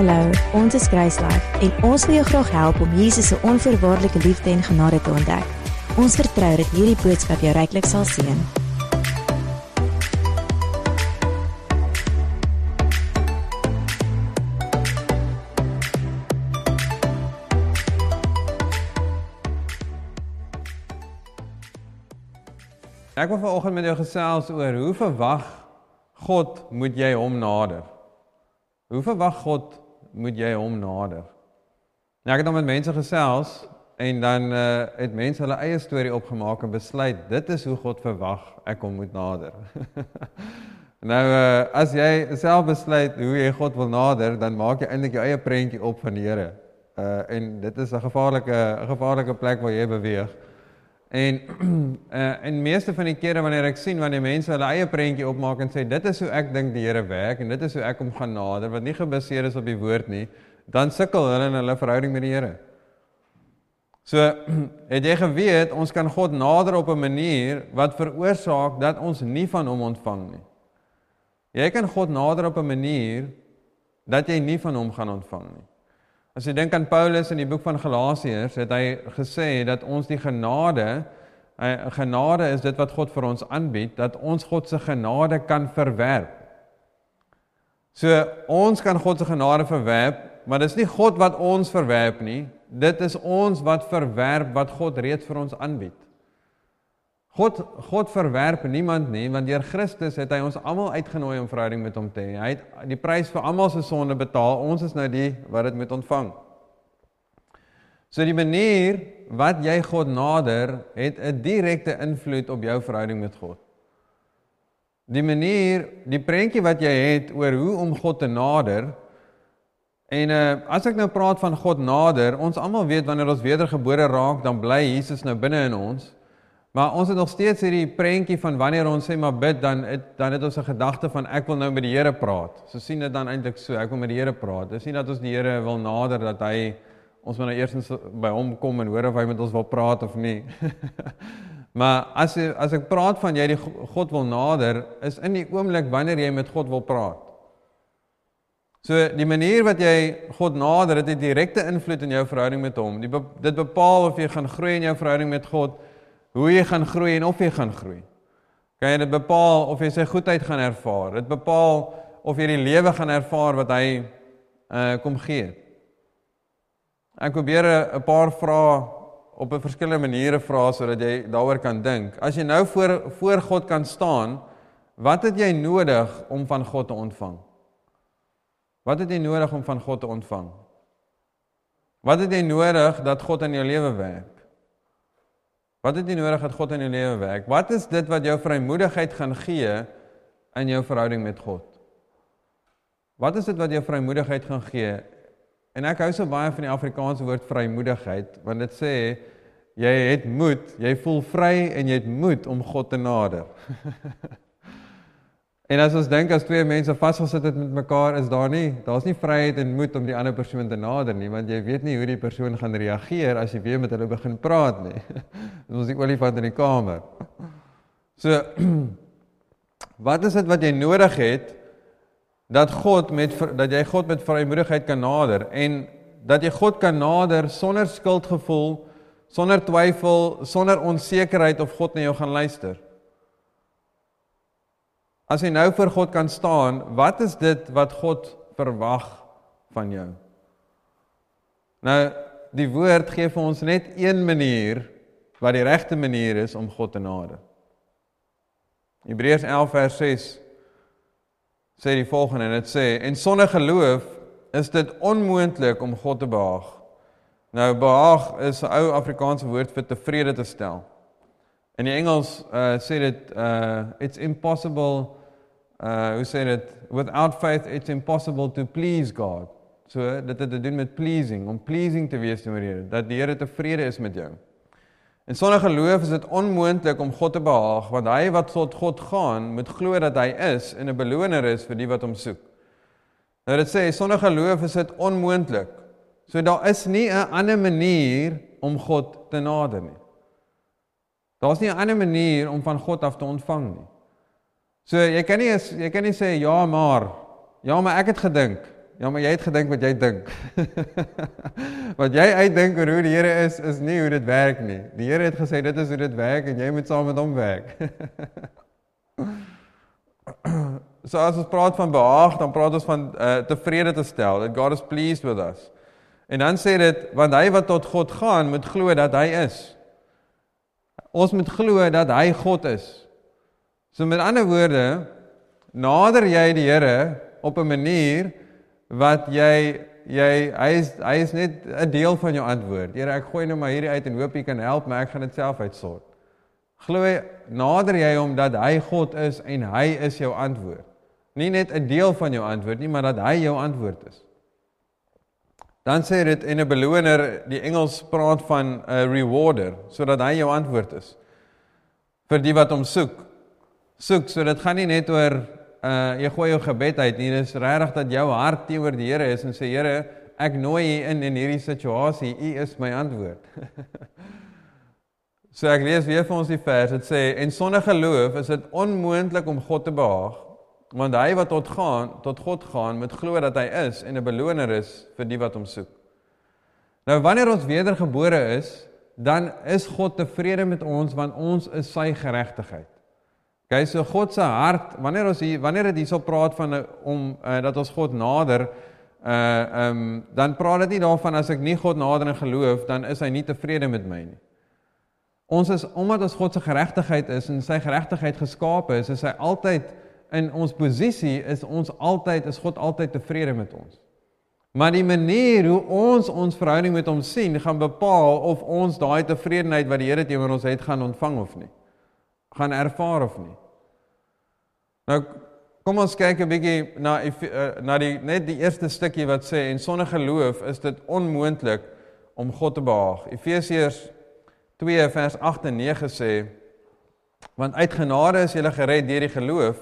Hallo, ons is Kruislife en ons wil jou graag help om Jesus se onvoorwaardelike liefde en genade te ontdek. Ons vertrou dat hierdie boodskap jou ryklik sal seën. Ek wil vanoggend met jou gesels oor hoe verwag God moet jy hom nader? Hoe verwag God moet jy hom nader? Nou ek het dan met mense gesels en dan uh, het mense hulle eie storie opgemaak en besluit dit is hoe God verwag ek hom moet nader. nou uh, as jy self besluit hoe jy God wil nader, dan maak jy eintlik jou eie prentjie op van die Here. Uh en dit is 'n gevaarlike 'n gevaarlike plek waar jy beweeg. En uh, en meeste van die kere wanneer ek sien wanneer mense hulle eie prentjie opmaak en sê dit is hoe ek dink die Here werk en dit is hoe ek hom gaan nader wat nie gebaseer is op die woord nie, dan sukkel hulle in hulle verhouding met die Here. So het jy geweet ons kan God nader op 'n manier wat veroorsaak dat ons nie van hom ontvang nie. Jy kan God nader op 'n manier dat jy nie van hom gaan ontvang nie. As jy dink aan Paulus in die boek van Galasiërs, het hy gesê dat ons die genade, genade is dit wat God vir ons aanbied, dat ons God se genade kan verwerp. So ons kan God se genade verwerp, maar dis nie God wat ons verwerp nie, dit is ons wat verwerp wat God reeds vir ons aanbied. God God verwerp niemand nie want deur Christus het hy ons almal uitgenooi om verhouding met hom te hê. Hy het die prys vir almal se sonde betaal. Ons is nou die wat dit moet ontvang. So die manier wat jy God nader, het 'n direkte invloed op jou verhouding met God. Die manier, die prentjie wat jy het oor hoe om God te nader en uh, as ek nou praat van God nader, ons almal weet wanneer ons wedergebore raak, dan bly Jesus nou binne in ons. Maar ons het nog steeds hierdie prentjie van wanneer ons sê maar bid dan het, dan het ons 'n gedagte van ek wil nou met die Here praat. So sien dit dan eintlik so, ek wil met die Here praat. Dis nie dat ons die Here wil nader dat hy ons moet nou eers by hom kom en hoor of hy met ons wil praat of nie. maar as as ek praat van jy die God wil nader, is in die oomblik wanneer jy met God wil praat. So die manier wat jy God nader, het 'n direkte invloed in jou verhouding met hom. Die, dit bepaal of jy gaan groei in jou verhouding met God hoe jy gaan groei en of jy gaan groei. Kan jy dit bepaal of jy sy goedheid gaan ervaar? Dit bepaal of jy die lewe gaan ervaar wat hy uh kom gee. Ek probeer 'n paar vrae op 'n verskillende maniere vra sodat jy daaroor kan dink. As jy nou voor voor God kan staan, wat het jy nodig om van God te ontvang? Wat het jy nodig om van God te ontvang? Wat het jy nodig dat God in jou lewe werk? Wat het jy nodig dat God in jou lewe werk? Wat is dit wat jou vrymoedigheid gaan gee in jou verhouding met God? Wat is dit wat jou vrymoedigheid gaan gee? En ek hou so baie van die Afrikaanse woord vrymoedigheid want dit sê jy het moed, jy voel vry en jy het moed om God te nader. En as ons dink as twee mense vasgesit het met mekaar, is daar nie, daar's nie vryheid en moed om die ander persoon te nader nie, want jy weet nie hoe die persoon gaan reageer as jy weer met hulle begin praat nie. Dis ons die olifant in die kamer. So wat is dit wat jy nodig het dat God met dat jy God met vrymoedigheid kan nader en dat jy God kan nader sonder skuldgevoel, sonder twyfel, sonder onsekerheid of God na jou gaan luister? As jy nou voor God kan staan, wat is dit wat God verwag van jou? Nou, die woord gee vir ons net een manier wat die regte manier is om God te nader. Hebreërs 11 vers 6 sê die volgende en dit sê en sonder geloof is dit onmoontlik om God te behaag. Nou behaag is 'n ou Afrikaanse woord vir tevrede te stel. In die Engels uh, sê dit uh it's impossible uh hoe sê dit without faith it's impossible to please God. So dit het te doen met pleasing, om pleasing te wees teenoor die Here, dat die Here tevrede is met jou. En sonder geloof is dit onmoontlik om God te behaag, want hy wat tot God gaan, moet glo dat hy is en 'n beloner is vir die wat hom soek. Nou dit sê sonder geloof is dit onmoontlik. So daar is nie 'n ander manier om God te nader nie. Daar's nie 'n ander manier om van God af te ontvang nie. So jy kan nie jy kan nie sê ja maar ja maar ek het gedink Ja, maar jy het gedink wat jy dink. wat jy uitdink oor hoe die Here is, is nie hoe dit werk nie. Die Here het gesê dit is hoe dit werk en jy moet saam met hom werk. so as ons praat van behaag, dan praat ons van uh, tevrede te stel, that God is pleased with us. En dan sê dit want hy wat tot God gaan, moet glo dat hy is. Ons moet glo dat hy God is. So met ander woorde, nader jy die Here op 'n manier wat jy jy hy is hy is net 'n deel van jou antwoord. Here, ek gooi nou maar hierdie uit en hoop jy kan help, maar ek gaan dit self uitsort. Glo nader jy hom dat hy God is en hy is jou antwoord. Nie net 'n deel van jou antwoord nie, maar dat hy jou antwoord is. Dan sê dit en 'n beloner, die Engels praat van 'n rewarder, sodat hy jou antwoord is vir die wat hom soek. Soek, so dit gaan nie net oor uh jy gooi jou gebed uit nie, dis regtig dat jou hart teenoor die Here is en sê Here, ek nooi U in in hierdie situasie, U is my antwoord. so ek lees weer vir ons die vers, dit sê en sonder geloof is dit onmoontlik om God te behaag, want hy wat tot gaan, tot God gaan, moet glo dat hy is en 'n beloner is vir die wat hom soek. Nou wanneer ons wedergebore is, dan is God tevrede met ons want ons is sy geregtigheid. Okay, so God se hart, wanneer ons hier wanneer dit hierso praat van uh, om uh, dat ons God nader, uh ehm um, dan praat dit nie daarvan as ek nie God nader in geloof, dan is hy nie tevrede met my nie. Ons is omdat ons God se geregtigheid is en sy geregtigheid geskape is, is hy altyd in ons posisie is ons altyd is God altyd tevrede met ons. Maar die manier hoe ons ons verhouding met hom sien, gaan bepaal of ons daai tevredenheid wat die Here teenoor ons het gaan ontvang of nie gaan ervaar of nie. Nou kom ons kyk 'n bietjie na eh, na die net die eerste stukkie wat sê en sonder geloof is dit onmoontlik om God te behaag. Efesiërs 2 vers 8 en 9 sê want uit genade is jy gered deur die geloof.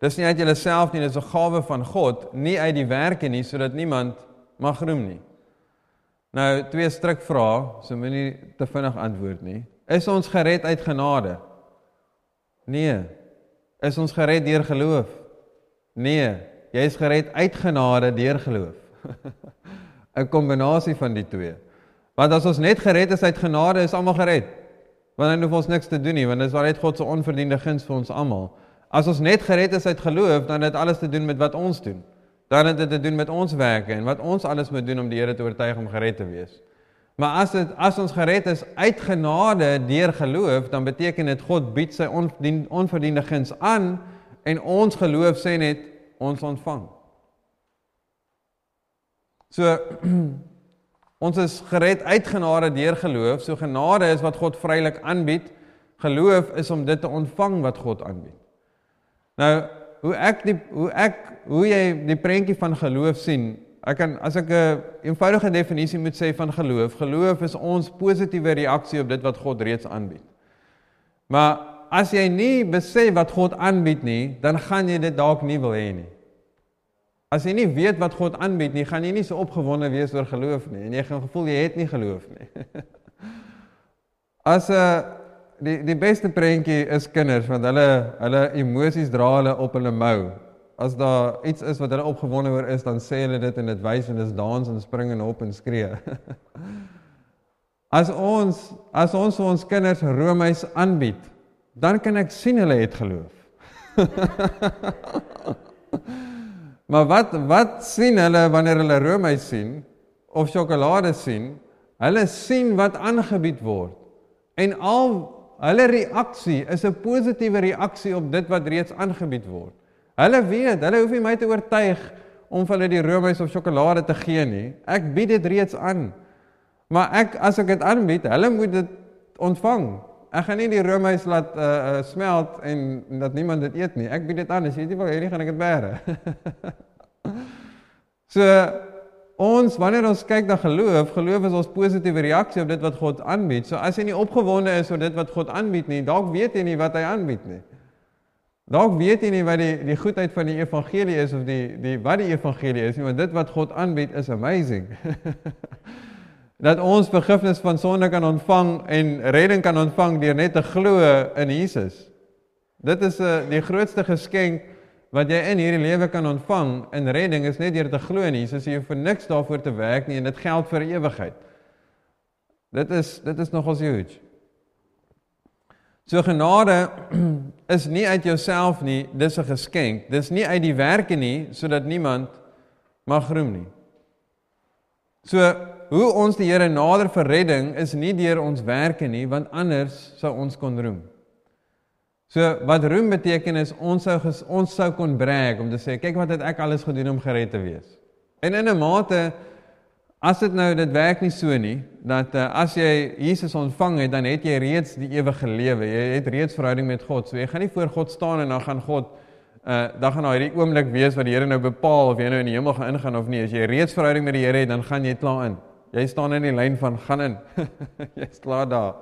Dis nie uit jouself nie, dis 'n gawe van God, nie uit die werke nie sodat niemand mag roem nie. Nou twee stryk vrae, so moenie te vinnig antwoord nie. Is ons gered uit genade? Nee. Is ons gered deur geloof? Nee. Jy is gered uit genade deur geloof. 'n Kombinasie van die twee. Want as ons net gered is uit genade, is almal gered. Want dan hoef ons niks te doen nie, want dit is al net God se onverdiende guns vir ons almal. As ons net gered is uit geloof, dan het dit alles te doen met wat ons doen. Dan het dit te doen met ons werke en wat ons alles moet doen om die Here te oortuig om gered te wees. Maar as dit as ons gered is uit genade deur geloof, dan beteken dit God bied sy ondien, onverdiende guns aan en ons geloof sê net ons ontvang. So ons is gered uit genade deur geloof. So genade is wat God vrylik aanbied. Geloof is om dit te ontvang wat God aanbied. Nou, hoe ek die hoe ek hoe jy die prentjie van geloof sien, Ek kan as ek 'n eenvoudige definisie moet sê van geloof, geloof is ons positiewe reaksie op dit wat God reeds aanbied. Maar as jy nie besef wat God aanbied nie, dan gaan jy dit dalk nie wil hê nie. As jy nie weet wat God aanbied nie, gaan jy nie so opgewonde wees oor geloof nie en jy gaan gevoel jy het nie geloof nie. As 'n uh, die die beste prentjie is kinders want hulle hulle emosies dra hulle op hulle mou as daar iets is wat hulle opgewonde oor is, dan sê hulle dit en dit wys en dis dans en spring en op en skree. as ons as ons ons kinders roomys aanbied, dan kan ek sien hulle het geloof. maar wat wat sien hulle wanneer hulle roomys sien of sjokolade sien? Hulle sien wat aangebied word. En al hulle reaksie is 'n positiewe reaksie op dit wat reeds aangebied word. Hulle weet, hulle hoef nie my te oortuig om vir hulle die roomys of sjokolade te gee nie. Ek bied dit reeds aan. Maar ek as ek dit aanbied, hulle moet dit ontvang. Ek gaan nie die roomys laat uh, uh smelt en dat niemand dit eet nie. Ek bied dit aan. As jy dit wil hê, gaan ek dit bære. so ons wanneer ons kyk na geloof, geloof is ons positiewe reaksie op dit wat God aanbied. So as jy nie opgewonde is oor dit wat God aanbied nie, dalk weet jy nie wat hy aanbied nie. Dalk weet jy nie wat die die goedheid van die evangelie is of die die wat die evangelie is nie, want dit wat God aanbied is amazing. dat ons vergifnis van sonde kan ontvang en redding kan ontvang deur net te glo in Jesus. Dit is 'n uh, die grootste geskenk wat jy in hierdie lewe kan ontvang in redding is net deur te glo in Jesus. Jy hoef vir niks daarvoor te werk nie en dit geld vir ewigheid. Dit is dit is nogals huge. So genade is nie uit jouself nie, dis 'n geskenk. Dis nie uit die werke nie sodat niemand mag roem nie. So hoe ons die Here nader vir redding is nie deur ons werke nie, want anders sou ons kon roem. So wat roem beteken is ons sou ons sou kon brag om te sê kyk wat het ek alles gedoen om gered te wees. En in 'n mate as dit nou dit werk nie so nie dat uh, as jy Jesus ontvang het dan het jy reeds die ewige lewe. Jy het reeds verhouding met God. So jy gaan nie voor God staan en dan gaan God uh dan gaan daai oomblik wees wat die Here nou bepaal of jy nou in die hemel gaan ingaan of nie. As jy reeds verhouding met die Here het, dan gaan jy klaar in. Jy staan in die lyn van gaan in. Jy's klaar daar.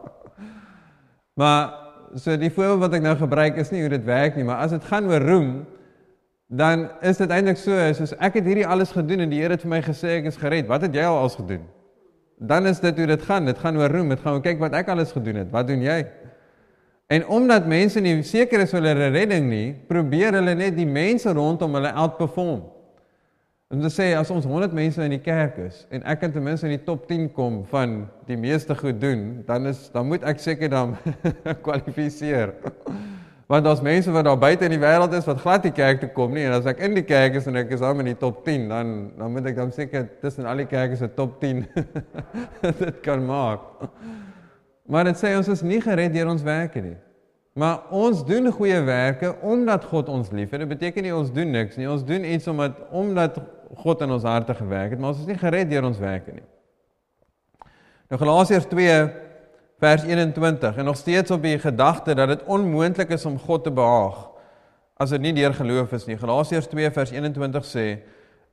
Maar so die voorbeeld wat ek nou gebruik is nie hoe dit werk nie, maar as dit gaan oor roem, dan is dit eintlik so, soos ek het hierdie alles gedoen en die Here het vir my gesê ek is gered. Wat het jy al als gedoen? Dan is dit hoe dit gaan. Dit gaan oor roem. Dit gaan oor kyk wat ek alles gedoen het. Wat doen jy? En omdat mense nie seker is hulle redding nie, probeer hulle net die mense rondom hulle outperform. Om te sê as ons 100 mense in die kerk is en ek kan ten minste in die top 10 kom van die meeste goed doen, dan is dan moet ek seker dan kwalifiseer. Want daar's mense wat daar buite in die wêreld is wat glad nie kerk toe kom nie en as ek in die kerk is en ek is al in die top 10, dan dan moet ek dan seker tussen al die kerke se top 10 dit kan maak. Maar dit sê ons is nie gered deur ons werke nie. Maar ons doen goeie werke omdat God ons liefhet. Dit beteken nie ons doen niks nie. Ons doen iets omdat omdat God in ons harte gewerk het, maar ons is nie gered deur ons werke nie. Nou Galasiërs 2 vers 21 en nog steeds op die gedagte dat dit onmoontlik is om God te behaag as dit nie deur geloof is nie. Galasiërs 2 vers 21 sê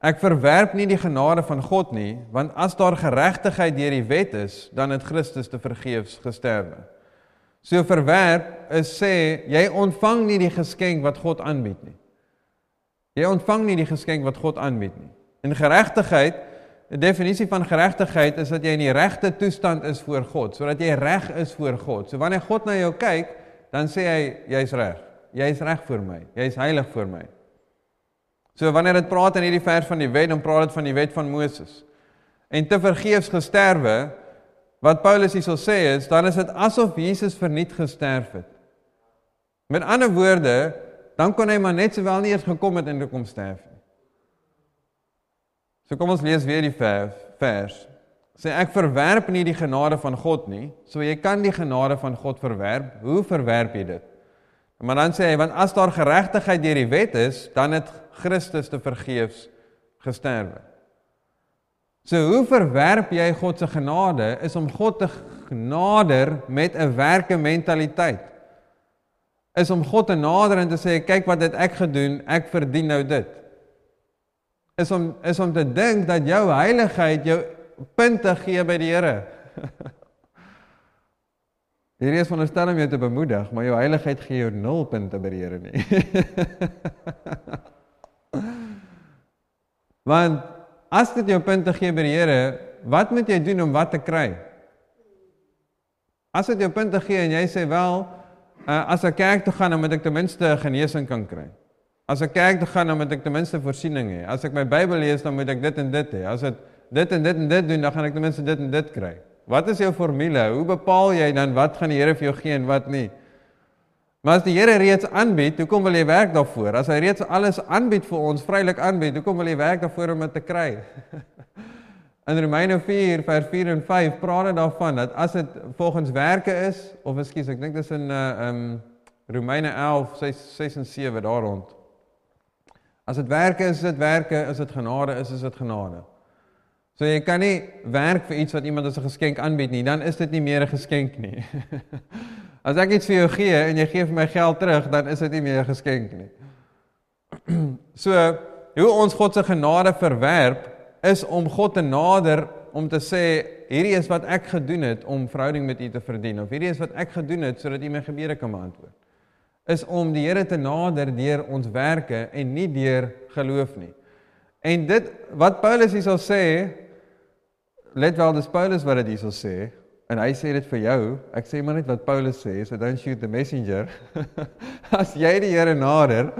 Ek verwerp nie die genade van God nie, want as daar geregtigheid deur die wet is, dan het Christus te vergeefs gesterwe. So verwerp is sê jy ontvang nie die geskenk wat God aanbied nie. Jy ontvang nie die geskenk wat God aanbied nie. En geregtigheid, 'n definisie van geregtigheid is dat jy in die regte toestand is voor God, sodat jy reg is voor God. So wanneer God na jou kyk, dan sê hy jy's reg. Jy's reg vir my. Jy's heilig vir my. So wanneer dit praat in hierdie vers van die wet, dan praat dit van die wet van Moses. En te vergeefs gesterwe Wat Paulus hierso sê is, dan is dit asof Jesus verniet gesterf het. Met ander woorde, dan kon hy maar net sowel nie eens gekom het en kom sterf nie. So kom ons lees weer die vers. Sê ek verwerp nie die genade van God nie. So jy kan die genade van God verwerp. Hoe verwerp jy dit? Maar dan sê hy want as daar geregtigheid deur die wet is, dan het Christus te vergeefs gesterwe. So hoe verwerp jy God se genade is om God te genader met 'n werke mentaliteit. Is om God te nader en te sê kyk wat het ek gedoen, ek verdien nou dit. Is om is om te dink dat jou heiligheid jou punte gee by die Here. Hierdie is veronderstel om jou te bemoedig, maar jou heiligheid gee jou 0 punte by die Here nie. Want As dit jou punte gee by die Here, wat moet jy doen om wat te kry? As dit jou punte gee en jy sê wel, uh, as ek kerk toe gaan, dan moet ek ten minste genesing kan kry. As ek kerk toe gaan, dan moet ek ten minste voorsiening hê. As ek my Bybel lees, dan moet ek dit en dit hê. As dit dit en dit en dit doen, dan gaan ek ten minste dit en dit kry. Wat is jou formule? Hoe bepaal jy dan wat gaan die Here vir jou gee en wat nie? Maar as die Here reeds aanbied, hoekom wil jy werk daarvoor? As hy reeds alles aanbied vir ons, vrylik aanbied, hoekom wil jy werk daarvoor om dit te kry? In Romeine 4 vers 4 en 5 praat dit daarvan dat as dit volgens werke is, of ekskuus, ek dink dis in uh um Romeine 11 6 6 en 7 daar rond. As dit werke is, dit werke, is dit genade, is is dit genade. So jy kan nie werk vir iets wat iemand as 'n geskenk aanbied nie, dan is dit nie meer 'n geskenk nie. As ek iets vir jou gee en jy gee vir my geld terug, dan is dit nie meer 'n geskenk nie. So, hoe ons God se genade verwerp is om God te nader om te sê hierdie is wat ek gedoen het om verhouding met U te verdien of hierdie is wat ek gedoen het sodat U my gebede kan beantwoord. Is om die Here te nader deur ons werke en nie deur geloof nie. En dit wat Paulus hier sal sê, let wel dis Paulus wat dit hier sal sê, En hy sê dit vir jou. Ek sê maar net wat Paulus sê, so don't shoot the messenger. As jy die Here nader,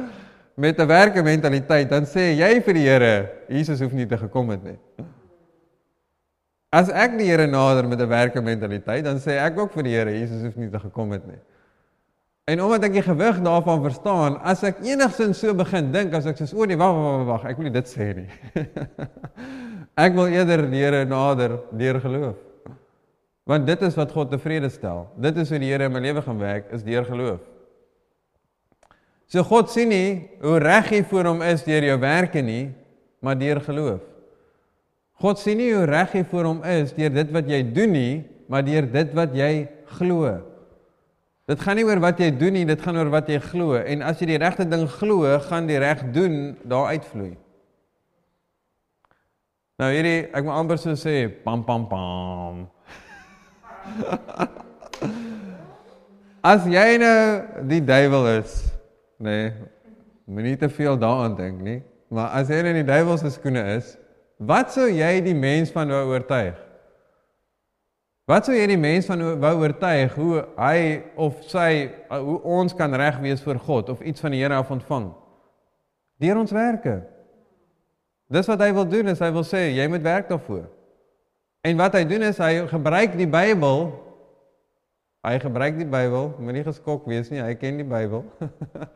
met 'n werke mentaliteit, dan sê jy vir die Here, Jesus hoef nie te gekom het nie. As ek die Here nader met 'n werke mentaliteit, dan sê ek ook vir die Here, Jesus hoef nie te gekom het nie. En omdat ek die gewig daarvan verstaan, as ek enigsins so begin dink, as ek sê, "O nee, wag, wag, wag, ek wil nie dit sê nie." ek wil eerder die Here nader deur geloof. Want dit is wat God tevrede stel. Dit is hoe die Here in my lewe gaan werk, is deur geloof. So God sien nie hoe reg jy voor hom is deur jou werke nie, maar deur geloof. God sien nie hoe reg jy voor hom is deur dit wat jy doen nie, maar deur dit wat jy glo. Dit gaan nie oor wat jy doen nie, dit gaan oor wat jy glo. En as jy die regte ding glo, gaan die reg doen daar uitvloei. Nou hierdie, ek moet amper so sê, pam pam pam. As jy nou die duiwel is, nê, nee, moenie te veel daaraan dink nie, maar as jy in die duiwel se skoene is, wat sou jy die mens van wou oortuig? Wat sou jy die mens van wou oortuig hoe hy of sy hoe ons kan reg wees voor God of iets van die Here af ontvang? Deur ons werke. Dis wat hy wil doen, is hy wil sê jy moet werk daarvoor. En wat hy doen is hy gebruik die Bybel. Hy gebruik die Bybel, moenie geskok wees nie, hy ken die Bybel.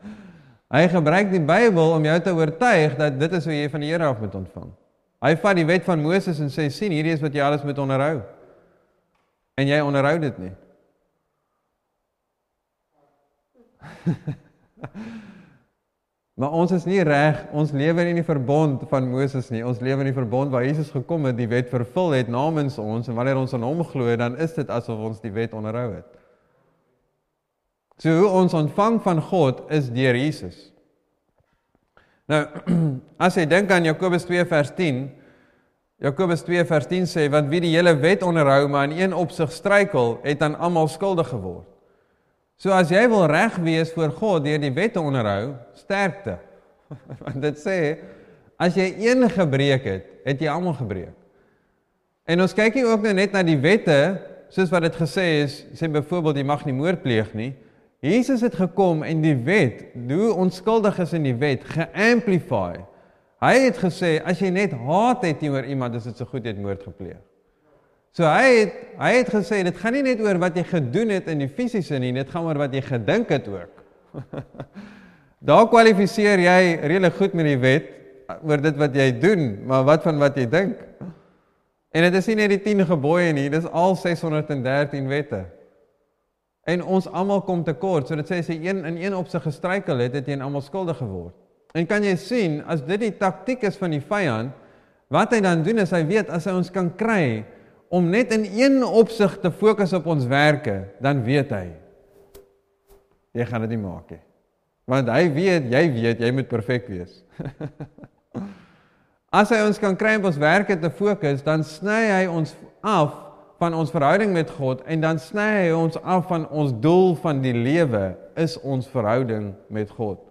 hy gebruik die Bybel om jou te oortuig dat dit is hoe jy van die Here af moet ontvang. Hy vat die wet van Moses en sê sien, hierdie is wat jy alles moet onderhou. En jy onderhou dit nie. Maar ons is nie reg, ons lewe in die verbond van Moses nie. Ons lewe in die verbond waar Jesus gekom het, die wet vervul het namens ons en wanneer ons aan hom glo, dan is dit asof ons die wet onderhou het. So hoe ons ontvang van God is deur Jesus. Nou, as jy dink aan Jakobus 2 vers 10, Jakobus 2 vers 10 sê want wie die hele wet onderhou maar in een opsig struikel, het aan almal skuldig geword. So as jy wil reg wees voor God deur die wet te onderhou, sterkte. Want dit sê as jy een gebreek het, het jy almal gebreek. En ons kyk hier ook nou net na die wette, soos wat dit gesê is, sê byvoorbeeld jy mag nie moord pleeg nie. Jesus het gekom en die wet, hoe onskuldig is in die wet, geamplify. Hy het gesê as jy net haat het teenoor iemand, is dit so goed het moord gepleeg. So hy het hy het gesê dit gaan nie net oor wat jy gedoen het in die fisiese nie, dit gaan oor wat jy gedink het ook. Daar kwalifiseer jy redelik goed met die wet oor dit wat jy doen, maar wat van wat jy dink? En dit is nie net die 10 gebooie nie, dis al 613 wette. En ons almal kom te kort. So dit sê as jy een in een opsig gestruikel het, het jy almal skuldig geword. En kan jy sien as dit die taktik is van die vyand, wat hy dan doen is hy weet as hy ons kan kry om net in een opsig te fokus op ons werke, dan weet hy jy gaan dit nie maak nie. Want hy weet, jy weet, jy moet perfek wees. As hy ons kan kry om ons werke te fokus, dan sny hy ons af van ons verhouding met God en dan sny hy ons af van ons doel van die lewe is ons verhouding met God.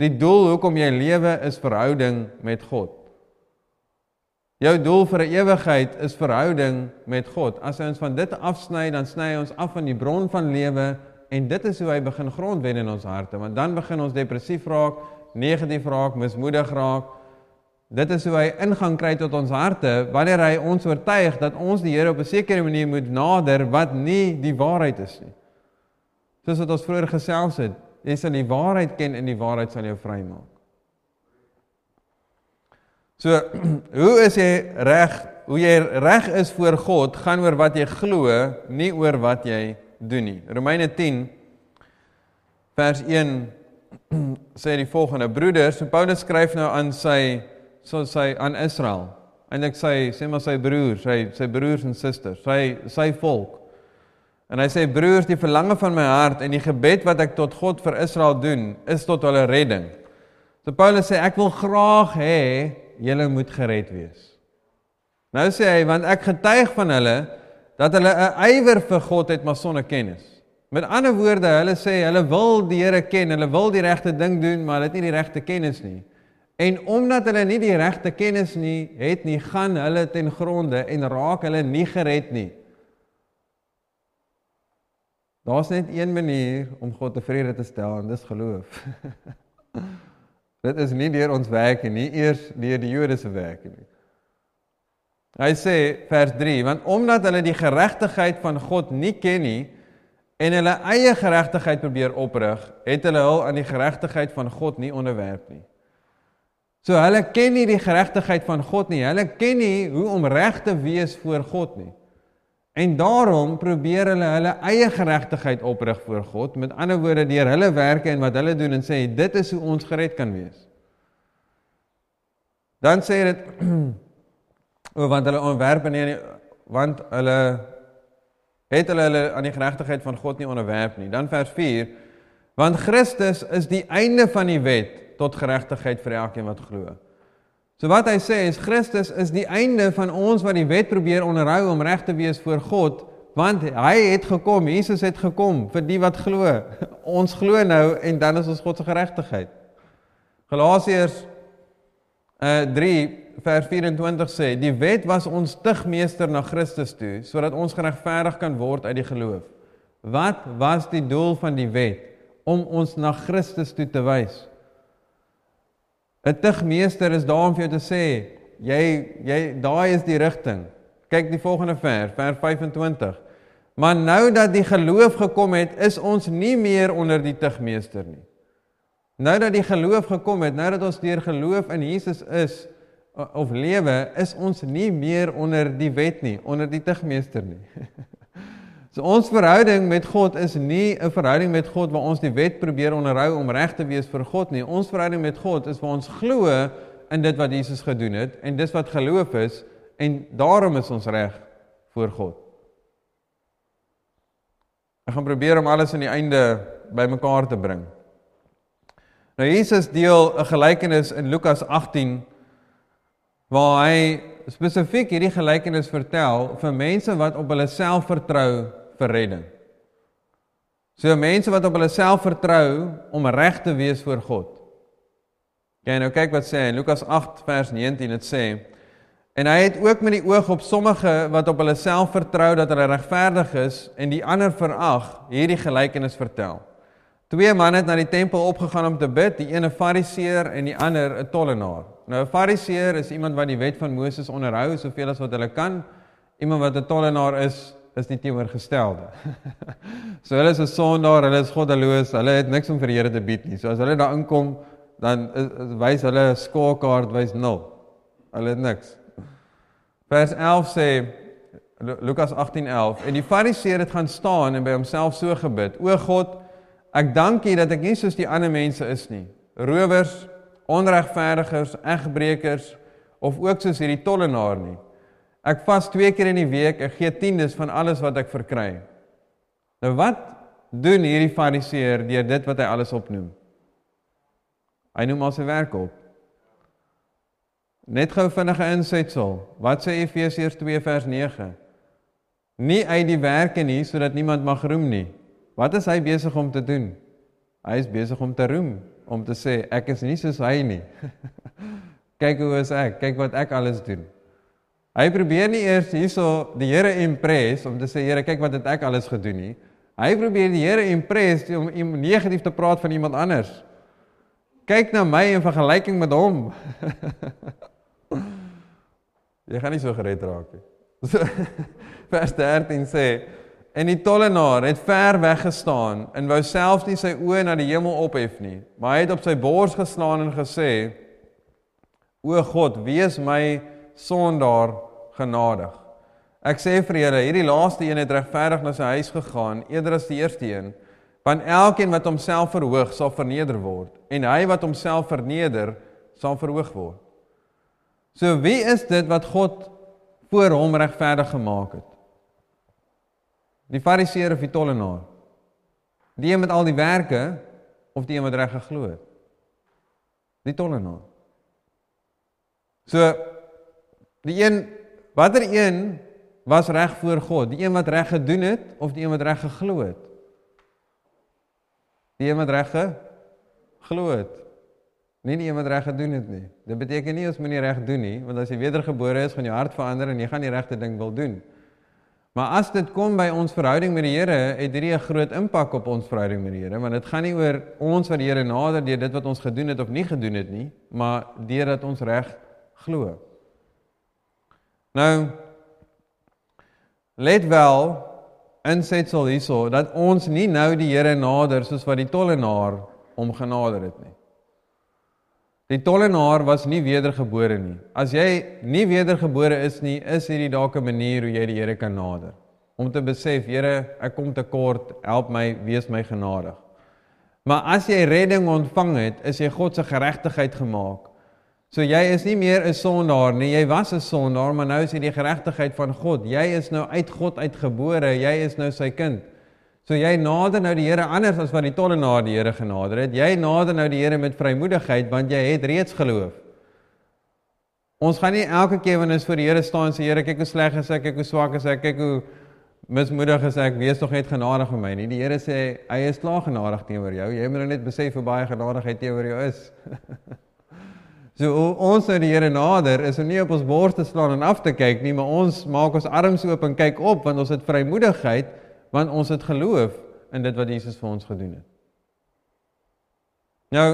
Die doel hoekom jy lewe is verhouding met God. Jou doel vir 'n ewigheid is verhouding met God. As ons van dit afsny, dan sny ons af van die bron van lewe en dit is hoe hy begin grondwen in ons harte. Want dan begin ons depressief raak, negatief raak, mismoedig raak. Dit is hoe hy ingang kry tot ons harte wanneer hy ons oortuig dat ons die Here op 'n sekere manier moet nader wat nie die waarheid is nie. Soos wat ons vroeër gesels het, jy sal die waarheid ken en die waarheid sal jou vrymaak. So, hoe is jy reg? Hoe jy reg is voor God gaan oor wat jy glo, nie oor wat jy doen nie. Romeine 10 vers 1 sê die volgende: Broeders, so Paulus skryf nou aan sy so sy aan Israel. Eintlik sê sê maar sy broers, sy sy broers en susters, sy sy volk. En hy sê broers, die verlange van my hart en die gebed wat ek tot God vir Israel doen, is tot hulle redding. So Paulus sê ek wil graag hê julle moet gered wees. Nou sê hy want ek getuig van hulle dat hulle 'n ywer vir God het maar sonder kennis. Met ander woorde, hulle sê hulle wil die Here ken, hulle wil die regte ding doen, maar hulle het nie die regte kennis nie. En omdat hulle nie die regte kennis nie het nie, gaan hulle ten gronde en raak hulle nie gered nie. Daar's net een manier om God tevrede te stel en dis geloof. Dit is nie deur ons werke nie, eers deur die Jode se werke nie. Hy sê vers 3, want omdat hulle die geregtigheid van God nie ken nie en hulle eie geregtigheid probeer oprig, het hulle hul aan die geregtigheid van God nie onderwerp nie. So hulle ken nie die geregtigheid van God nie. Hulle ken nie hoe om reg te wees voor God nie. En daarom probeer hulle hulle eie geregtigheid oprig voor God, met ander woorde deur hulle werke en wat hulle doen en sê dit is hoe ons gered kan wees. Dan sê dit o want hulle onderwerp nie want hulle het hulle hulle aan die geregtigheid van God nie onderwerp nie. Dan vers 4 want Christus is die einde van die wet tot geregtigheid vir elkeen wat glo. So wat hy sê is Christus is die einde van ons wat die wet probeer onderhou om reg te wees voor God, want hy het gekom, Jesus het gekom vir die wat glo. Ons glo nou en dan is ons God se geregtigheid. Galasiërs uh 3 vers 24 sê die wet was ons tugmeester na Christus toe sodat ons geregverdig kan word uit die geloof. Wat was die doel van die wet? Om ons na Christus toe te wys. 'n Tugmeester is daar om vir jou te sê, jy jy daai is die rigting. Kyk die volgende vers, vers 25. Maar nou dat die geloof gekom het, is ons nie meer onder die tugmeester nie. Nou dat die geloof gekom het, nou dat ons deur geloof in Jesus is of lewe, is ons nie meer onder die wet nie, onder die tugmeester nie. So ons verhouding met God is nie 'n verhouding met God waar ons die wet probeer onderhou om reg te wees vir God nie. Ons verhouding met God is waar ons glo in dit wat Jesus gedoen het en dis wat geloof is en daarom is ons reg voor God. Ek gaan probeer om alles aan die einde bymekaar te bring. Nou Jesus deel 'n gelykenis in Lukas 18 waar hy spesifiek hierdie gelykenis vertel vir mense wat op hulle self vertrou vir redding. So mense wat op hulle self vertrou om reg te wees voor God. Jy nou kyk wat sê in Lukas 8 vers 19 dit sê en hy het ook met die oog op sommige wat op hulle self vertrou dat hulle regverdig is en die ander verag hierdie gelykenis vertel. Twee manne het na die tempel opgegaan om te bid, die een 'n fariseer en die ander 'n tollenaar. Nou 'n fariseer is iemand wat die wet van Moses onderhou soveel as wat hulle kan. Iemand wat 'n tollenaar is, is die teenoorgestelde. so hulle is 'n sondaar, hulle is goddeloos, hulle het niks om vir die Here te bied nie. So as hulle daar inkom, dan wys hulle 'n skaakkaart wys 0. Hulle het niks. Vers 11 sê Lukas 18:11 en die fariseer het gaan staan en by homself so gebid: O God, ek dank U dat ek nie soos die ander mense is nie. Rowers, onregverdigers, egbreekers of ook soos hierdie tollenaar nie. Ek vas twee keer in die week, ek gee tiendes van alles wat ek verkry. Nou wat doen hierdie fariseer deur dit wat hy alles opnoem? Hy noem al sy werk op. Net gou vinnige insetsel. Wat sê Efesiërs 2 vers 9? Nie uit die werke nie sodat niemand mag roem nie. Wat is hy besig om te doen? Hy is besig om te roem, om te sê ek is nie soos hy nie. kyk hoe is ek? Kyk wat ek alles doen. Hy probeer nie eers hierso die Here impress om te sê Here kyk wat het ek alles gedoen nie. Hy probeer die Here impress om om negatief te praat van iemand anders. Kyk na my in vergelyking met hom. Jy gaan nie so gered raak nie. Vers 13 sê en die tollenaar het ver weg gestaan en wou selfs nie sy oë na die hemel ophef nie, maar hy het op sy bors geslaan en gesê: O God, wees my sondaar genadig. Ek sê vir julle, hierdie laaste een het regverdig na sy huis gegaan eerder as die eerste een. Want elkeen wat homself verhoog, sal verneder word, en hy wat homself verneder, sal verhoog word. So wie is dit wat God voor hom regverdig gemaak het? Die fariseer of die tollenaar? Die een met al die werke of die een wat reg geglo het? Die tollenaar. So Die een watter een was reg voor God? Die een wat reg gedoen het of die een wat reg geglo het? Die een wat reg geglo het. Nie die een wat reg gedoen het nie. Dit beteken nie ons moet nie reg doen nie, want as jy wedergebore is, gaan jou hart verander en jy gaan die regte ding wil doen. Maar as dit kom by ons verhouding met die Here, het hierdie 'n groot impak op ons verhouding met die Here, want dit gaan nie oor ons wat die Here nader deur dit wat ons gedoen het of nie gedoen het nie, maar deurdat ons reg glo. Nou let wel insetsel hierso dat ons nie nou die Here nader soos wat die tollenaar hom genader het nie. Die tollenaar was nie wedergebore nie. As jy nie wedergebore is nie, is hierdie dalk 'n manier hoe jy die Here kan nader. Om te besef, Here, ek kom te kort, help my, wees my genadig. Maar as jy redding ontvang het, is jy God se geregtigheid gemaak. So jy is nie meer 'n sondaar nie. Jy was 'n sondaar, maar nou is jy die geregtigheid van God. Jy is nou uit God uitgebore. Jy is nou sy kind. So jy nader nou die Here anders as wat die tollenaar die Here genader het. Jy nader nou die Here met vrymoedigheid want jy het reeds geloof. Ons gaan nie elke keer wanneer ons voor die Here staan sê Here, kyk hoe sleg is ek, kyk hoe swak is ek, kyk hoe mismoedig is ek, wees tog net genadig vir my nie. Die Here sê hy is klaar genadig teenoor jou. Jy moet net besef hoe baie genadigheid teenoor jou is. so ons nou die Here nader is om nie op ons bors te slaan en af te kyk nie, maar ons maak ons arms oop en kyk op want ons het vrymoedigheid want ons het geloof in dit wat Jesus vir ons gedoen het. Nou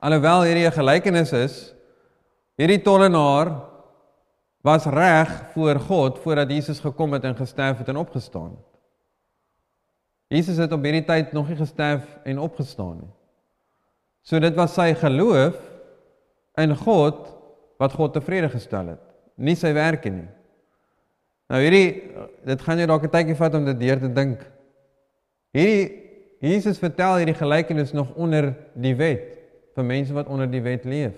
alhoewel hierdie 'n gelykenis is, hierdie tollenaar was reg voor God voordat Jesus gekom het en gesterf het en opgestaan het. Jesus het op hierdie tyd nog nie gesterf en opgestaan nie. So dit was sy geloof in God wat God tevrede gestel het, nie sy werke nie. Nou hierdie dit gaan jou dalk 'n tydjie vat om dit deur te dink. Hierdie Jesus vertel hierdie gelykenis nog onder die wet vir mense wat onder die wet leef.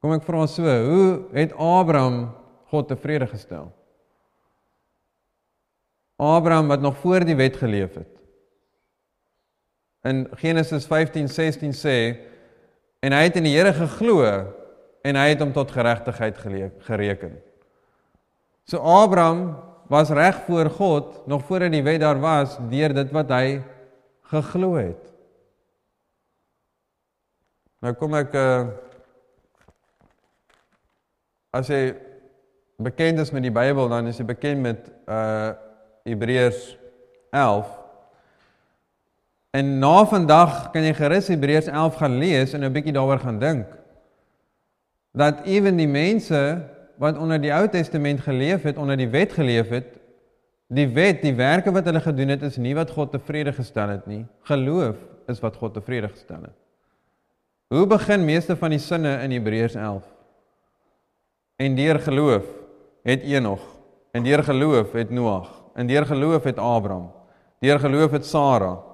Kom ek vra so, hoe het Abraham God tevrede gestel? Abraham wat nog voor die wet geleef het. In Genesis 15:16 sê en hy het in die Here geglo en hy het hom tot geregtigheid gereken. So Abraham was reg voor God nog voordat die wet daar was deur dit wat hy geglo het. Nou kom ek uh as jy bekend is met die Bybel dan is jy bekend met uh Hebreërs 11. En na vandag kan jy gerus Hebreërs 11 gaan lees en 'n bietjie daaroor gaan dink. Dat ewen die mense wat onder die Ou Testament geleef het, onder die wet geleef het, die wet, die werke wat hulle gedoen het, is nie wat God tevrede gestel het nie. Geloof is wat God tevrede gestel het. Hoe begin meeste van die sinne in Hebreërs 11? En deur geloof het Enog, en deur geloof het Noag, en deur geloof het Abraham, deur geloof het Sara.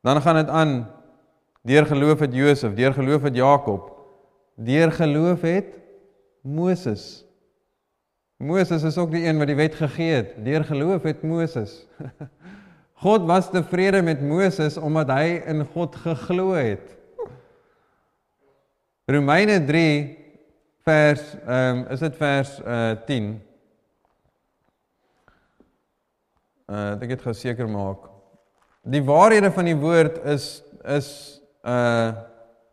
Dan gaan dit aan deur geloof het Josef, deur geloof het Jakob, deur geloof het Moses. Moses is ook die een wat die wet gegee het. Deur geloof het Moses. God was tevrede met Moses omdat hy in God geglo het. Romeine 3 vers ehm um, is dit vers uh 10. Uh ek het geseker maak. Die waarhede van die woord is is uh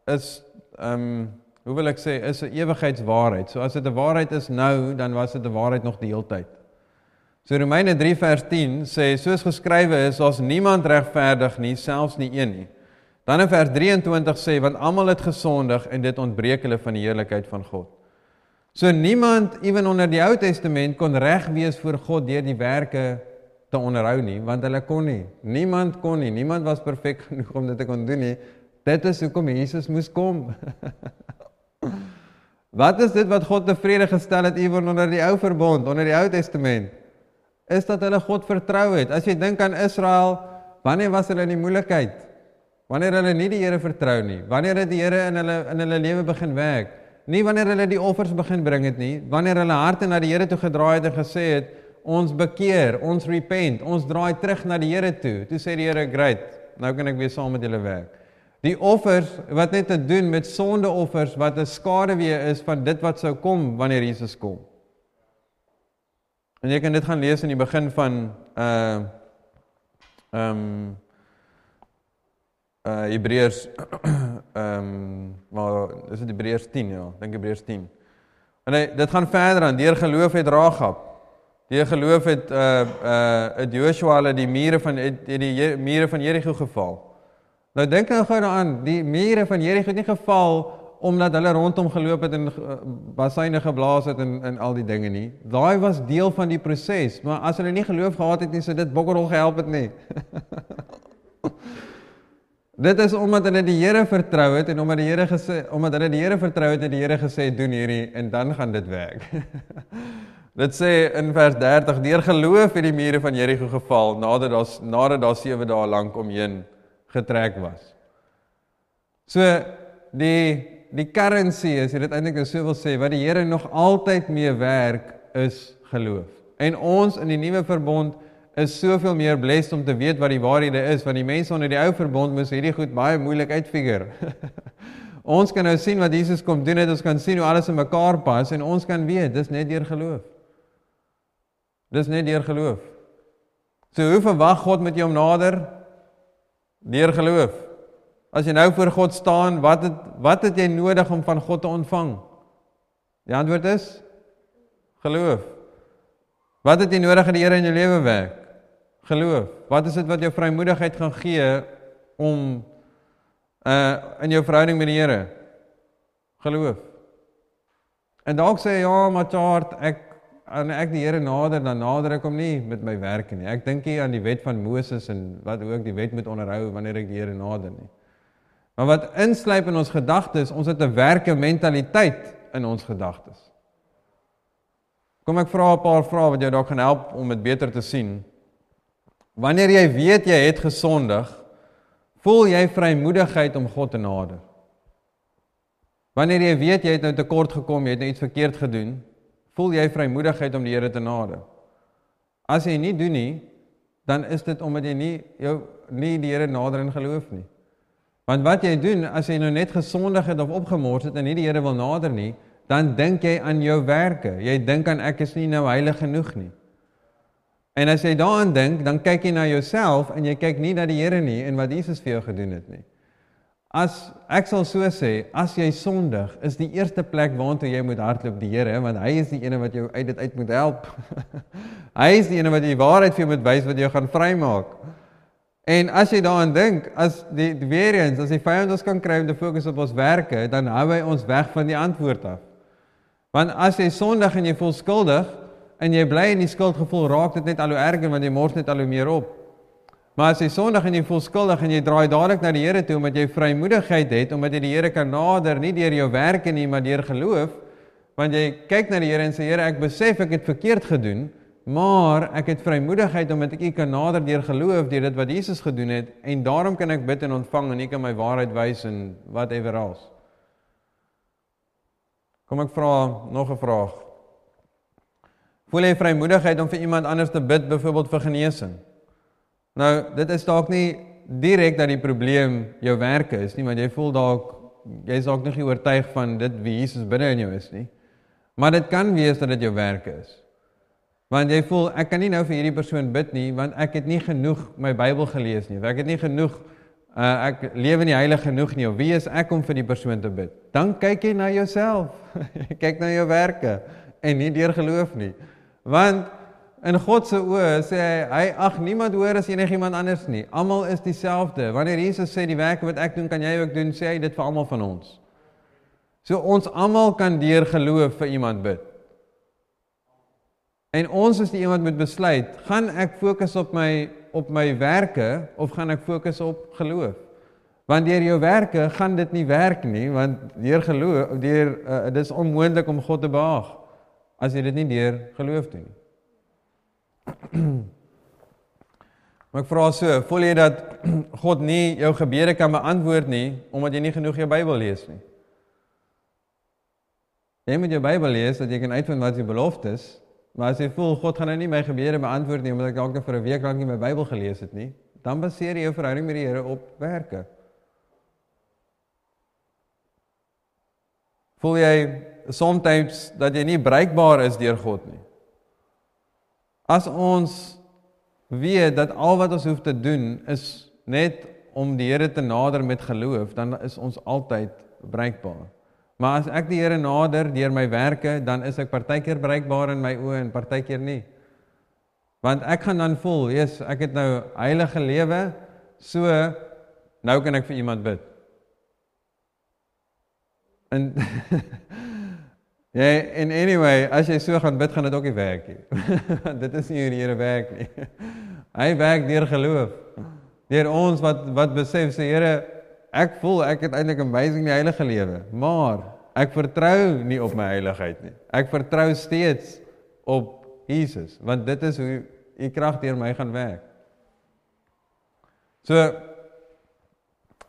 is ehm um, hoe wil ek sê, is 'n ewigheidswaarheid. So as dit 'n waarheid is nou, dan was dit 'n waarheid nog die hele tyd. So Romeine 3 vers 10 sê soos geskrywe is, ons niemand regverdig nie, selfs nie een nie. Dan in vers 23 sê want almal het gesondig en dit ontbreek hulle van die heerlikheid van God. So niemand ewen onder die Ou Testament kon reg wees voor God deur die werke te onderhou nie, want hulle kon nie. Niemand kon nie. Niemand was perfek genoeg om dit te kon doen nie. Dit is hoekom Jesus moes kom. Wat is dit wat God tevrede gestel het ewen onder die ou verbond, onder die Ou Testament? Is dat hulle God vertrou het. As jy dink aan Israel, wanneer was hulle in die moeilikheid? Wanneer hulle nie die Here vertrou nie. Wanneer het die Here in hulle in hulle lewe begin werk? Nie wanneer hulle die offers begin bring het nie, wanneer hulle harte na die Here toe gedraai het en gesê het, ons bekeer, ons repent, ons draai terug na die Here toe. Toe sê die Here, "Great, nou kan ek weer saam met julle werk." Die offers wat net te doen met sondeoffers wat 'n skaduwee is van dit wat sou kom wanneer Jesus kom. En jy kan dit gaan lees in die begin van uh ehm um, uh Hebreërs ehm um, maar dis dit Hebreërs 10 ja, dink Hebreërs 10. En hy dit gaan verder aan deur geloof het Ragab. Deur geloof het uh uh het Joshua hulle die mure van het, het die mure van Jerigo geval. Nou dink nou gou daaraan, die mure van Jerigo het nie geval omdat hulle rondom geloop het en uh, bassyne geblaas het en en al die dinge nie. Daai was deel van die proses, maar as hulle nie geloof gehad het nie, sou dit bokkerrol gehelp het nie. Dit is omdat hulle die Here vertrou het en omdat die Here gesê omdat hulle die Here vertrou het en die Here gesê doen hierdie en dan gaan dit werk. dit sê in vers 30 deur geloof het die mure van Jerigo geval nadat daar nadat daar 7 dae lank omheen getrek was. So die die currency is dit eintlik so wil sê wat die Here nog altyd mee werk is geloof. En ons in die nuwe verbond is soveel meer blessed om te weet wat die waarhede is want die mense onder die ou verbond moes hierdie goed baie moeilik uitfigure. ons kan nou sien wat Jesus kom doen het, ons kan sien hoe alles in mekaar pas en ons kan weet dis net deur geloof. Dis net deur geloof. So hoe verwag God met jou om nader? Deur geloof. As jy nou voor God staan, wat het wat het jy nodig om van God te ontvang? Die antwoord is geloof. Wat het jy nodig dat die Here in jou lewe werk? geloof? Wat is dit wat jou vrymoedigheid gaan gee om uh in jou verhouding met die Here? Geloof. En dalk sê ja, maar tart ek en ek die Here nader dan nader ek hom nie met my werke nie. Ek dink hier aan die wet van Moses en wat ook die wet moet onderhou wanneer ek die Here nader nie. Maar wat insluip in ons gedagtes, ons het 'n werke mentaliteit in ons gedagtes. Kom ek vra 'n paar vrae wat jou dalk gaan help om dit beter te sien. Wanneer jy weet jy het gesondig, voel jy vrymoedigheid om God te nader. Wanneer jy weet jy het nou tekort gekom, jy het nou iets verkeerd gedoen, voel jy vrymoedigheid om die Here te nader. As jy nie doen nie, dan is dit omdat jy nie jou nie die Here nader in geloof nie. Want wat jy doen as jy nou net gesondig het of opgemors het en nie die Here wil nader nie, dan dink jy aan jou werke. Jy dink aan ek is nie nou heilig genoeg nie. En as jy daaraan dink, dan kyk jy na jouself en jy kyk nie na die Here nie en wat Jesus vir jou gedoen het nie. As ek sal so sê, as jy sondig, is die eerste plek waartoe jy moet hardloop die Here, want hy is die een wat jou uit dit uit moet help. hy is die een wat die waarheid vir jou moet wys wat jou gaan vrymaak. En as jy daaraan dink, as die, die weer eens, as die vyand ons kan kry om te fokus op ons werke, dan hou hy ons weg van die antwoord af. Want as jy sondig en jy voel skuldig, en jy bly in die skuldgevoel, raak dit net al hoe erger want jy mors net al hoe meer op. Maar as jy sondig en jy voel skuldig en jy draai dadelik na die Here toe omdat jy vrymoedigheid het omdat jy die Here kan nader nie deur jou werke nie maar deur geloof, want jy kyk na die Here en sê Here, ek besef ek het verkeerd gedoen, maar ek het vrymoedigheid omdat ek U kan nader deur geloof deur dit wat Jesus gedoen het en daarom kan ek bid en ontvang en U kan my waarheid wys en whatever else. Kom ek vra nog 'n vraag. Voel jy vrymoedigheid om vir iemand anders te bid, byvoorbeeld vir genesing? Nou, dit is dalk nie direk dat die probleem jou werke is nie, want jy voel dalk jy's dalk nog nie oortuig van dit wie Jesus binne in jou is nie. Maar dit kan wees dat dit jou werke is. Want jy voel ek kan nie nou vir hierdie persoon bid nie want ek het nie genoeg my Bybel gelees nie. Ek het nie genoeg uh, ek lewe nie heilig genoeg nie. Wie is ek om vir die persoon te bid? Dan kyk jy na jouself. kyk na jou werke en nie deur geloof nie. Want in God se oë sê hy hy ag niemand hoor as enigiemand anders nie. Almal is dieselfde. Wanneer Jesus sê die werke wat ek doen kan jy ook doen, sê hy dit vir almal van ons. So ons almal kan deur geloof vir iemand bid. En ons is die een wat moet besluit, gaan ek fokus op my op my werke of gaan ek fokus op geloof? Want deur jou werke gaan dit nie werk nie, want deur geloof, deur uh, dis onmoontlik om God te behaag as jy dit nie deur geloof doen nie. Maar ek vra so, voel jy dat God nie jou gebede kan beantwoord nie omdat jy nie genoeg jou Bybel lees nie? Jy moet jou Bybel lees dat jy kan uitvind wat die belofte is, maar as jy voel God gaan nou nie my gebede beantwoord nie omdat ek dalk vir 'n week lank nie my Bybel gelees het nie, dan baseer jy jou verhouding met die Here op werke. Voel jy soms dat jy nie bruikbaar is deur God nie. As ons weet dat al wat ons hoef te doen is net om die Here te nader met geloof, dan is ons altyd bruikbaar. Maar as ek die Here nader deur my werke, dan is ek partykeer bereikbaar in my oë en partykeer nie. Want ek gaan dan voel, Jesus, ek het nou heilige lewe, so nou kan ek vir iemand bid. En Ja, en anyway, as jy so gaan bid, gaan dit ook nie werk nie. dit is nie hoe die Here werk nie. Hy werk deur geloof. Deur ons wat wat besef sê Here, ek voel ek het eintlik amazing die heilige lewe, maar ek vertrou nie op my heiligheid nie. Ek vertrou steeds op Jesus, want dit is hoe u krag deur my gaan werk. So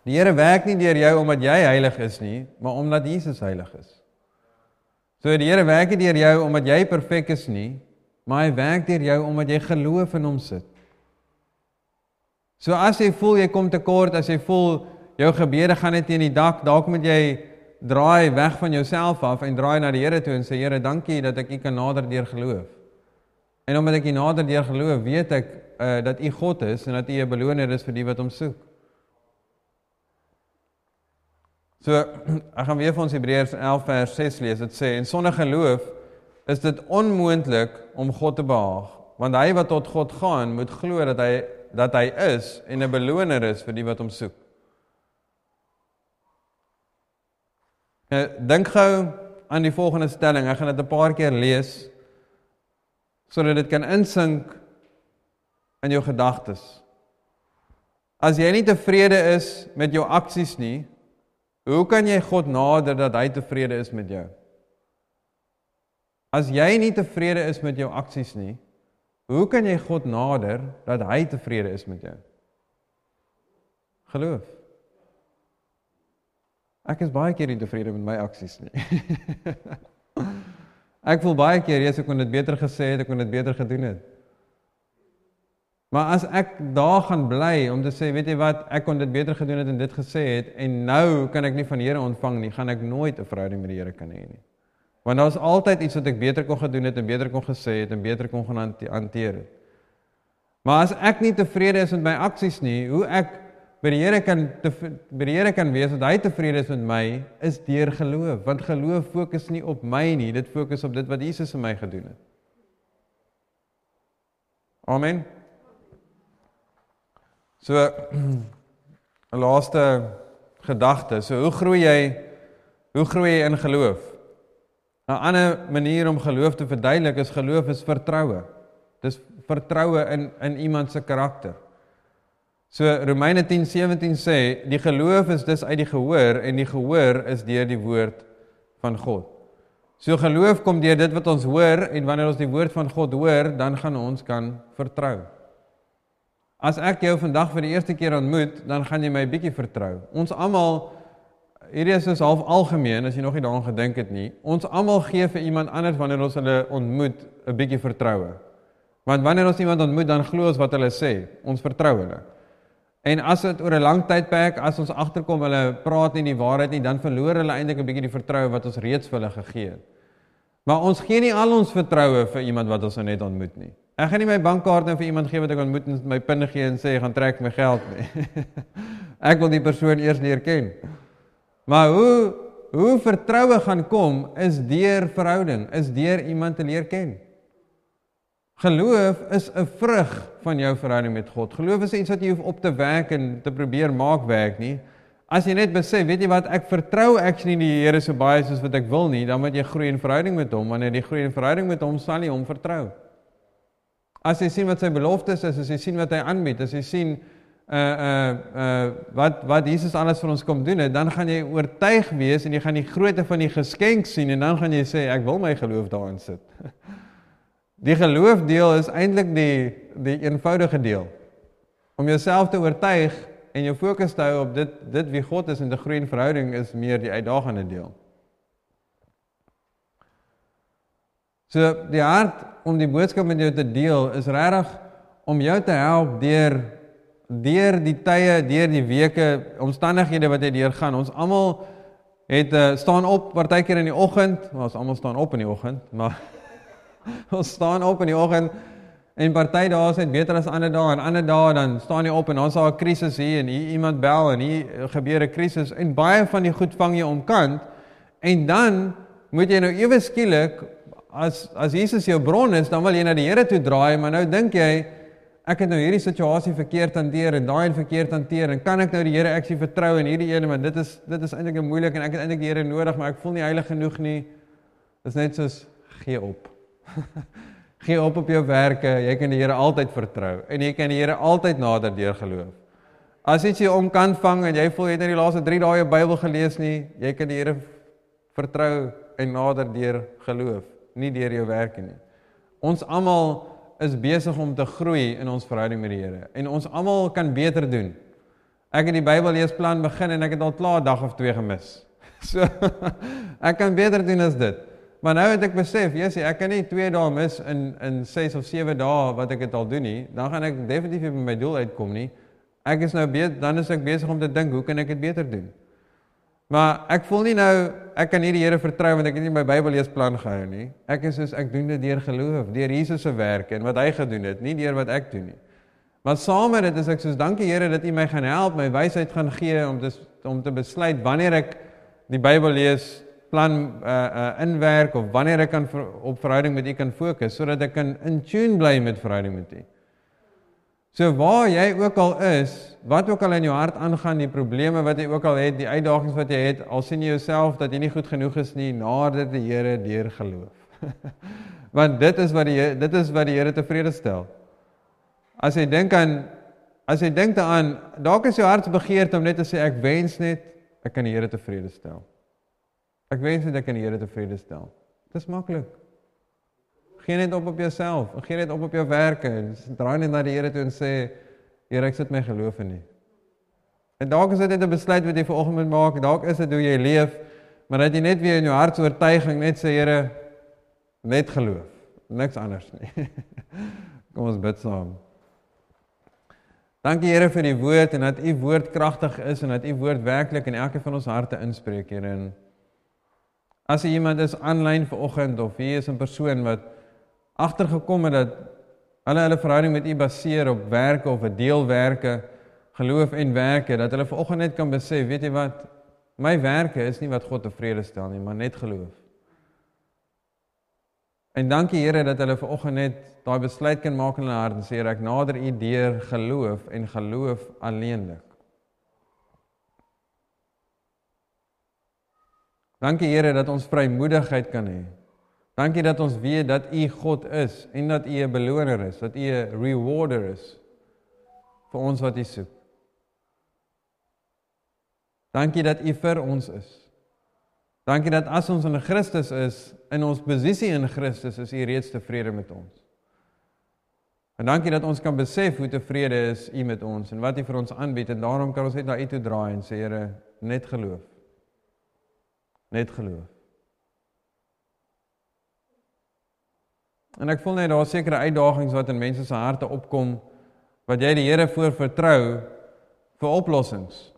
die Here werk nie deur jou omdat jy heilig is nie, maar omdat Jesus heilig is. So die Here werk nie deur jou omdat jy perfek is nie, maar hy werk deur jou omdat jy geloof in hom sit. So as jy voel jy kom tekort, as jy voel jou gebede gaan net teen die dak, dalk moet jy draai weg van jouself af en draai na die Here toe en sê Here, dankie dat ek U kan nader deur geloof. En omdat ek U nader deur geloof, weet ek uh dat U God is en dat U 'n beloner is vir die wat hom soek. So ek gaan weer vir ons Hebreërs 11 vers 6 lees. Dit sê en sonder geloof is dit onmoontlik om God te behaag, want hy wat tot God gaan, moet glo dat hy dat hy is en 'n beloner is vir die wat hom soek. Nou, dink gou aan die volgende stelling. Ek gaan dit 'n paar keer lees sodat dit kan insink in jou gedagtes. As jy nie tevrede is met jou aksies nie, Hoe kan jy God nader dat hy tevrede is met jou? As jy nie tevrede is met jou aksies nie, hoe kan jy God nader dat hy tevrede is met jou? Geloof. Ek is baie keer nie tevrede met my aksies nie. ek voel baie keer jy sê kon dit beter gesê het, ek kon dit beter gedoen het. Maar as ek daar gaan bly om te sê, weet jy wat, ek kon dit beter gedoen het en dit gesê het en nou kan ek nie van die Here ontvang nie, gaan ek nooit 'n verhouding met die Here kan hê nie. Want daar's altyd iets wat ek beter kon gedoen het en beter kon gesê het en beter kon gaan hanteer het. Maar as ek nie tevrede is met my aksies nie, hoe ek by die Here kan by die Here kan wees dat hy tevrede is met my, is deur geloof, want geloof fokus nie op my nie, dit fokus op dit wat Jesus vir my gedoen het. Amen. So 'n laaste gedagte. So hoe groei jy hoe groei jy in geloof? 'n Ander manier om geloof te verduidelik is geloof is vertroue. Dis vertroue in in iemand se karakter. So Romeine 10:17 sê die geloof is dus uit die gehoor en die gehoor is deur die woord van God. So geloof kom deur dit wat ons hoor en wanneer ons die woord van God hoor, dan gaan ons kan vertrou. As ek jou vandag vir die eerste keer ontmoet, dan gaan jy my bietjie vertrou. Ons almal hierdie is dus half algemeen as jy nog nie daaraan gedink het nie. Ons almal gee vir iemand anders wanneer ons hulle ontmoet 'n bietjie vertroue. Want wanneer ons iemand ontmoet, dan glo ons wat hulle sê. Ons vertrou hulle. En as dit oor 'n lang tydperk, as ons agterkom hulle praat nie die waarheid nie, dan verloor hulle eintlik 'n bietjie die vertroue wat ons reeds vir hulle gegee het. Maar ons gee nie al ons vertroue vir iemand wat ons nou net ontmoet nie. Ek gaan nie my bankkaart nou vir iemand gee wat ek ontmoet en my PIN gee en sê gaan trek my geld nie. ek wil die persoon eers leer ken. Maar hoe hoe vertroue gaan kom is deur verhouding, is deur iemand te leer ken. Geloof is 'n vrug van jou verhouding met God. Geloof is iets wat jy hoef op te werk en te probeer maak werk nie. As jy net besef, weet jy wat, ek vertrou actually nie die Here so baie soos wat ek wil nie, dan moet jy groei in verhouding met hom. Wanneer jy groei in verhouding met hom, sal jy hom vertrou. As jy sien wat sy beloftes is, as jy sien wat hy aanbied, as jy sien uh uh uh wat wat Jesus alles vir ons kom doen het, dan gaan jy oortuig wees en jy gaan die grootte van die geskenk sien en dan gaan jy sê ek wil my geloof daarin sit. Die geloof deel is eintlik die die eenvoudige deel. Om jouself te oortuig en jou fokus te hou op dit dit wie God is en te groei in verhouding is meer die uitdagende deel. So die hart om die boodskap met jou te deel is regtig om jou te help deur deur die tye, deur die weke, omstandighede wat jy deurgaan. Ons almal het uh, staan op partykeer in die oggend, ons almal staan op in die oggend, maar ons staan op in die oggend en party dae is net beter as ander dae en ander dae dan staan jy op en ons het 'n krisis hier en hier iemand bel en hier gebeur 'n krisis en baie van die goed vang jy omkant En dan moet jy nou ewe skielik as as Jesus jou bron is, dan wil jy na die Here toe draai, maar nou dink jy ek het nou hierdie situasie verkeerd hanteer en daai en verkeerd hanteer en kan ek nou die Here eksie vertrou en hierdie ene maar dit is dit is eintlik moeilik en ek het eintlik die Here nodig, maar ek voel nie heilig genoeg nie. Dis net soos gee op. gee op op jou werke. Jy kan die Here altyd vertrou en jy kan die Here altyd nader deur geloof. As iets jy om kan vang en jy voel jy het net die laaste 3 dae jou Bybel gelees nie, jy kan die Here vertrou en nader deur geloof, nie deur jou werke nie. Ons almal is besig om te groei in ons verhouding met die Here en ons almal kan beter doen. Ek het die Bybelleesplan begin en ek het al klaar dag of twee gemis. So ek kan beter doen as dit. Maar nou het ek besef, Jessie, ek kan nie 2 dae mis in in 6 of 7 dae wat ek dit al doen nie. Dan gaan ek definitief nie by my doel uitkom nie. Ek is nou beter, dan is ek besig om te dink, hoe kan ek dit beter doen? Maar ek voel nie nou ek kan nie die Here vertrou want ek het nie my Bybelleesplan gehou nie. Ek is soos ek doen dit deur geloof, deur Jesus se werk en wat hy gedoen het, nie deur wat ek doen nie. Maar saam met dit is ek soos dankie Here dat U my gaan help, my wysheid gaan gee om te om te besluit wanneer ek die Bybel lees plan uh uh inwerk of wanneer ek kan ver, op verhouding met U kan fokus sodat ek kan in tune bly met verhouding met U. So waar jy ook al is, wat ook al in jou hart aangaan, die probleme wat jy ook al het, die uitdagings wat jy het, al sien jy jouself dat jy nie goed genoeg is nie, nader die Here deur geloof. Want dit is wat die dit is wat die Here tevrede stel. As jy dink aan as jy dink daaraan, dalk is jou hart begeerd om net te sê ek wens net ek kan die Here tevrede stel. Ek wens net ek kan die Here tevrede stel. Dit is maklik. Geen net op op jouself, geen net op op jou werke. Draai net na die Here toe en sê Here, ek sit my geloof in U. En dalk is dit net 'n besluit wat jy vanoggend moet maak. Dalk is dit hoe jy leef, maar dat jy net weer in jou hart oortuiging net sê Here, net geloof. Niks anders nie. Kom ons bid saam. Dankie Here vir die woord en dat u woord kragtig is en dat u woord werklik in elke van ons harte inspreek, Here. As jy iemand is aanlyn vanoggend of hier is 'n persoon wat agtergekom het dat hulle hulle verhouding met U baseer op werke of 'n deelwerke, geloof en werke, dat hulle vanoggend net kan besef, weet jy wat, my werke is nie wat God tevrede stel nie, maar net geloof. En dankie Here dat hulle vanoggend net daai besluit kan maak in hulle hart en sê ek nader U deur geloof en geloof alleenlik. Dankie Here dat ons vrymoedigheid kan hê. Dankie dat ons weet dat U God is en dat U 'n beloner is, dat U 'n rewarder is vir ons wat U soek. Dankie dat U vir ons is. Dankie dat as ons in Christus is, in ons posisie in Christus is U reeds tevrede met ons. En dankie dat ons kan besef hoe tevrede is U met ons en wat U vir ons aanbied en daarom kan ons net na U toe draai en sê Here, net geloof net geloof. En ek voel net daar sekerre uitdagings wat in mense se harte opkom wat jy die Here voor vertrou vir oplossings.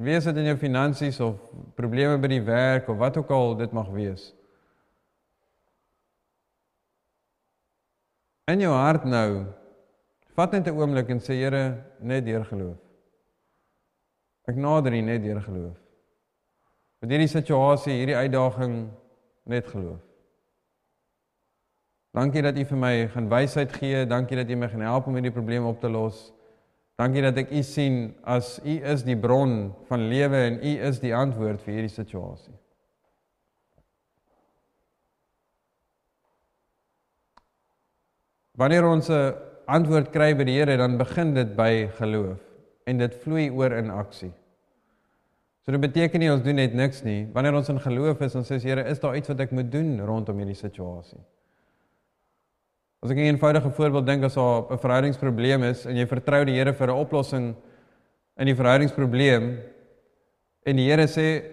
Wees dit in jou finansies of probleme by die werk of wat ook al dit mag wees. In jou hart nou, vat net 'n oomblik en sê Here, net deur geloof. Ek nader U net deur geloof met hierdie situasie, hierdie uitdaging net geloof. Dankie dat U vir my gaan wysheid gee, dankie dat U my gaan help om hierdie probleme op te los. Dankie dat ek U sien as U is die bron van lewe en U is die antwoord vir hierdie situasie. Wanneer ons 'n antwoord kry by die Here, dan begin dit by geloof en dit vloei oor in aksie. So dit beteken nie ons doen net niks nie. Wanneer ons in geloof is, ons sê Here, is daar iets wat ek moet doen rondom hierdie situasie? As ek 'n eenvoudige voorbeeld dink as daar 'n verhoudingsprobleem is en jy vertrou die Here vir 'n oplossing in die verhoudingsprobleem en die Here sê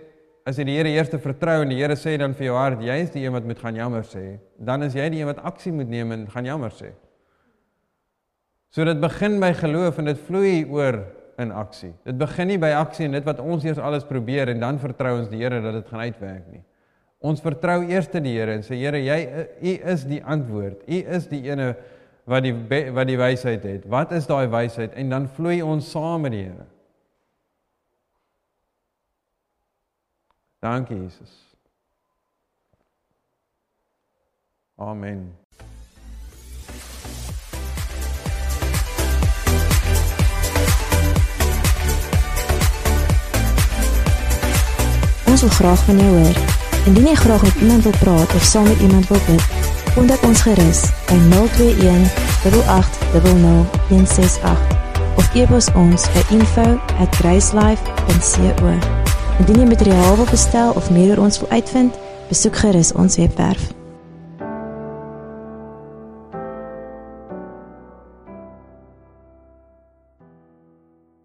as jy die Here eers vertrou en die Here sê dan vir jou hart, jy is die een wat moet gaan jammer sê, dan is jy die een wat aksie moet neem en gaan jammer sê. So dit begin by geloof en dit vloei oor in aksie. Dit begin nie by aksie en dit wat ons eers alles probeer en dan vertrou ons die Here dat dit gaan uitwerk nie. Ons vertrou eers te die Here en sê Here, jy u is die antwoord. U is die ene wat die wat die wysheid het. Wat is daai wysheid? En dan vloei ons saam met die Here. Dankie Jesus. Amen. Ons wil graag van jou hoor. Indien jy graag met iemand wil praat of saam met iemand wil bid, kontak ons gerus by 021 8800168 of e-pos ons by info@gracelife.co. Indien jy materiaal wil bestel of meer oor ons wil uitvind, besoek gerus ons webwerf